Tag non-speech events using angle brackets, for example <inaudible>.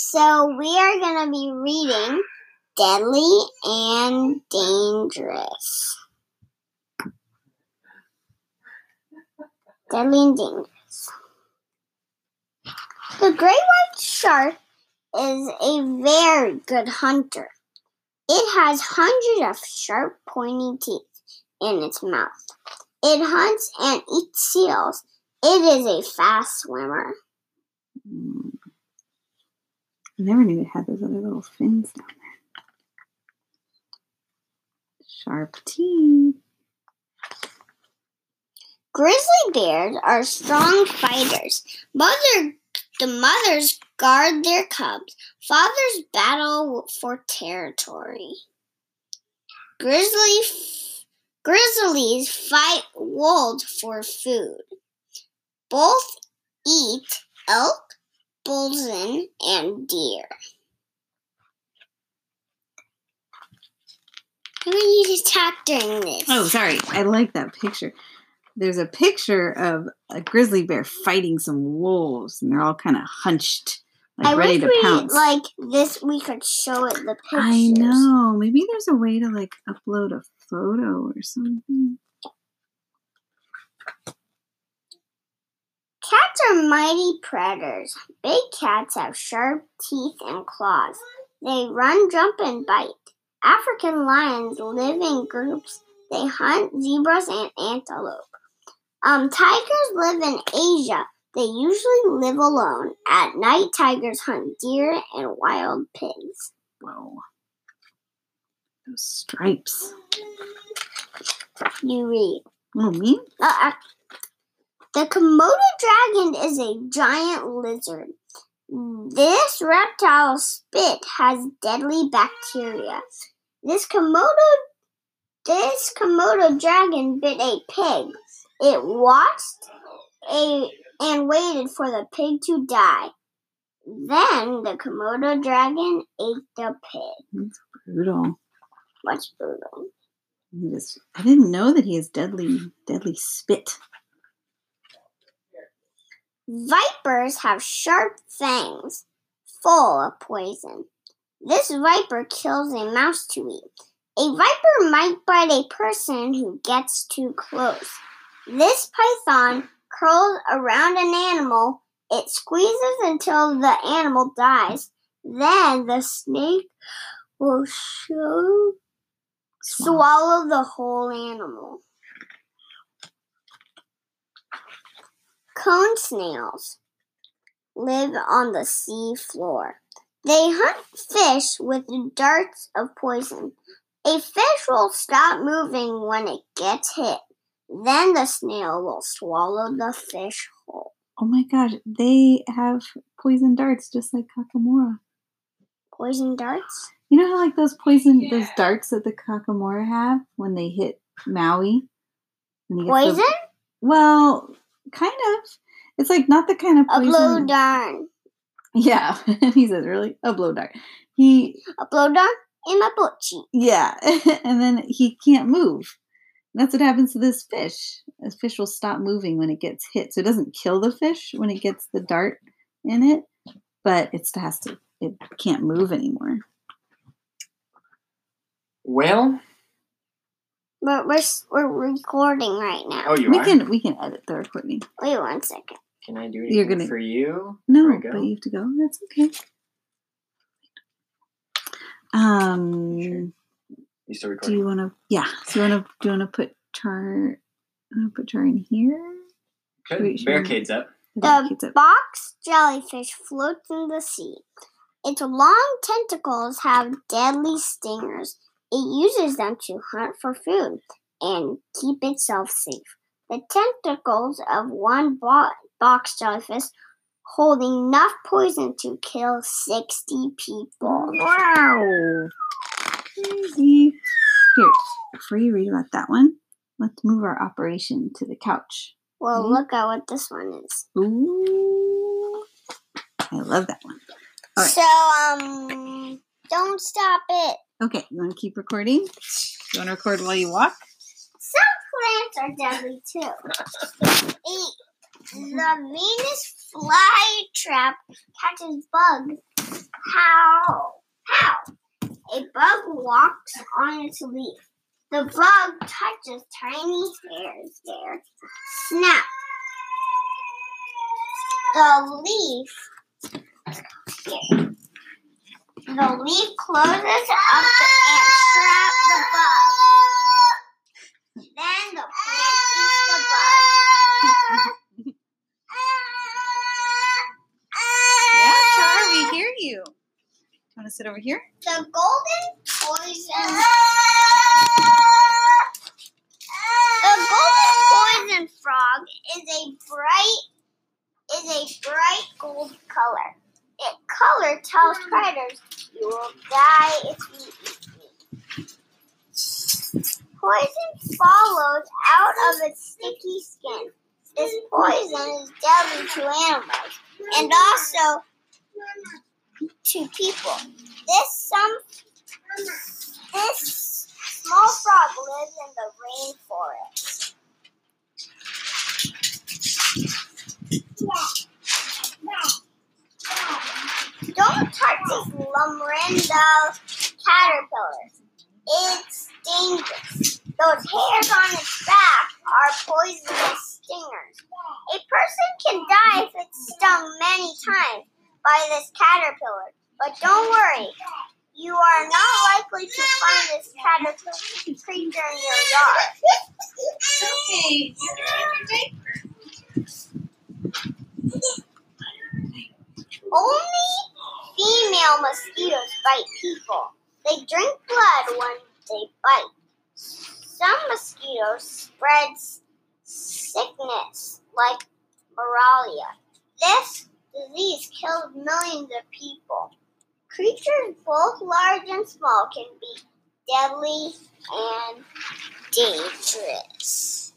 So we are going to be reading Deadly and Dangerous. Deadly and Dangerous. The great white shark is a very good hunter. It has hundreds of sharp, pointy teeth in its mouth. It hunts and eats seals. It is a fast swimmer. I never knew it had those other little fins down there. Sharp teeth. Grizzly bears are strong fighters. Mother, the mothers guard their cubs. Fathers battle for territory. Grizzly, grizzlies fight wolves for food. Both eat elk, bison, and deer. How many you attack during this? Oh, sorry. I like that picture. There's a picture of a grizzly bear fighting some wolves, and they're all kind of hunched, like I ready to we, pounce. like this, we could show it the pictures. I know. Maybe there's a way to like upload a photo or something. Cats are mighty predators. Big cats have sharp teeth and claws. They run, jump, and bite. African lions live in groups. They hunt zebras and antelope. Um, tigers live in Asia. They usually live alone. At night, tigers hunt deer and wild pigs. Whoa. Those stripes. You read. Oh, me? Uh, uh, the Komodo dragon is a giant lizard. This reptile spit has deadly bacteria. This Komodo this Komodo dragon bit a pig. It watched a and waited for the pig to die. Then the Komodo dragon ate the pig. That's brutal. What's brutal? He just, I didn't know that he has deadly, deadly spit. Vipers have sharp fangs full of poison. This viper kills a mouse to eat. A viper might bite a person who gets too close. This python curls around an animal. It squeezes until the animal dies. Then the snake will show, swallow the whole animal. Cone snails live on the sea floor. They hunt fish with darts of poison. A fish will stop moving when it gets hit. Then the snail will swallow the fish whole. Oh my gosh, they have poison darts just like Kakamora. Poison darts? You know how like those poison those darts that the Kakamora have when they hit Maui? Gets the- Poison? well, kind of. It's like not the kind of A blow darn. Yeah, <laughs> he says really a blow dart. He A blow darn in my butt cheek. yeah, <laughs> and then he can't move. That's what happens to this fish. This fish will stop moving when it gets hit. So it doesn't kill the fish when it gets the dart in it, but it still has to. It can't move anymore. Well, We're, we're, we're recording right now. oh, you we are. can we can edit the recording. Wait one second. Can I do You're anything gonna- for you? No, before I go? but you have to go. That's okay. Um, Sure. You still do you want to? Yeah. So you want to? Do you want to put char? Put char in here. Good. wait. Barricades up. The Kids up. box jellyfish floats in the sea. Its long tentacles have deadly stingers. It uses them to hunt for food and keep itself safe. The tentacles of one bo- box jellyfish hold enough poison to kill 60 people. Wow. Crazy. Here, before you read about that one, let's move our operation to the couch. Well, Mhm. look at what this one is. Ooh. I love that one. All right. So, um, don't stop it. Okay, you want to keep recording? You want to record while you walk? Some plants are deadly too. A- the Venus flytrap catches bugs How? How? A bug walks on its leaf. The bug touches tiny hairs there. Snap. The leaf. Here. The leaf closes up the, and traps the bug. Then the plant eats the bug. Yeah, sure. We hear you. Do you want to sit over here? The golden poison. The golden poison frog is a bright is a bright gold color. Its color tells predators you will die if you eat me. Poison follows out of its sticky skin. This poison is deadly to animals and also to people. This small frog lives in the rainforest. These Lumrinda caterpillars. It's dangerous. Those hairs on its back are poisonous stingers. A person can die if it's stung many times by this caterpillar. But don't worry, you are not likely to find this caterpillar creature in your yard. Only female mosquitoes bite people. They drink blood when they bite. Some mosquitoes spread sickness like malaria. This disease killed millions of people. Creatures both large and small can be deadly and dangerous.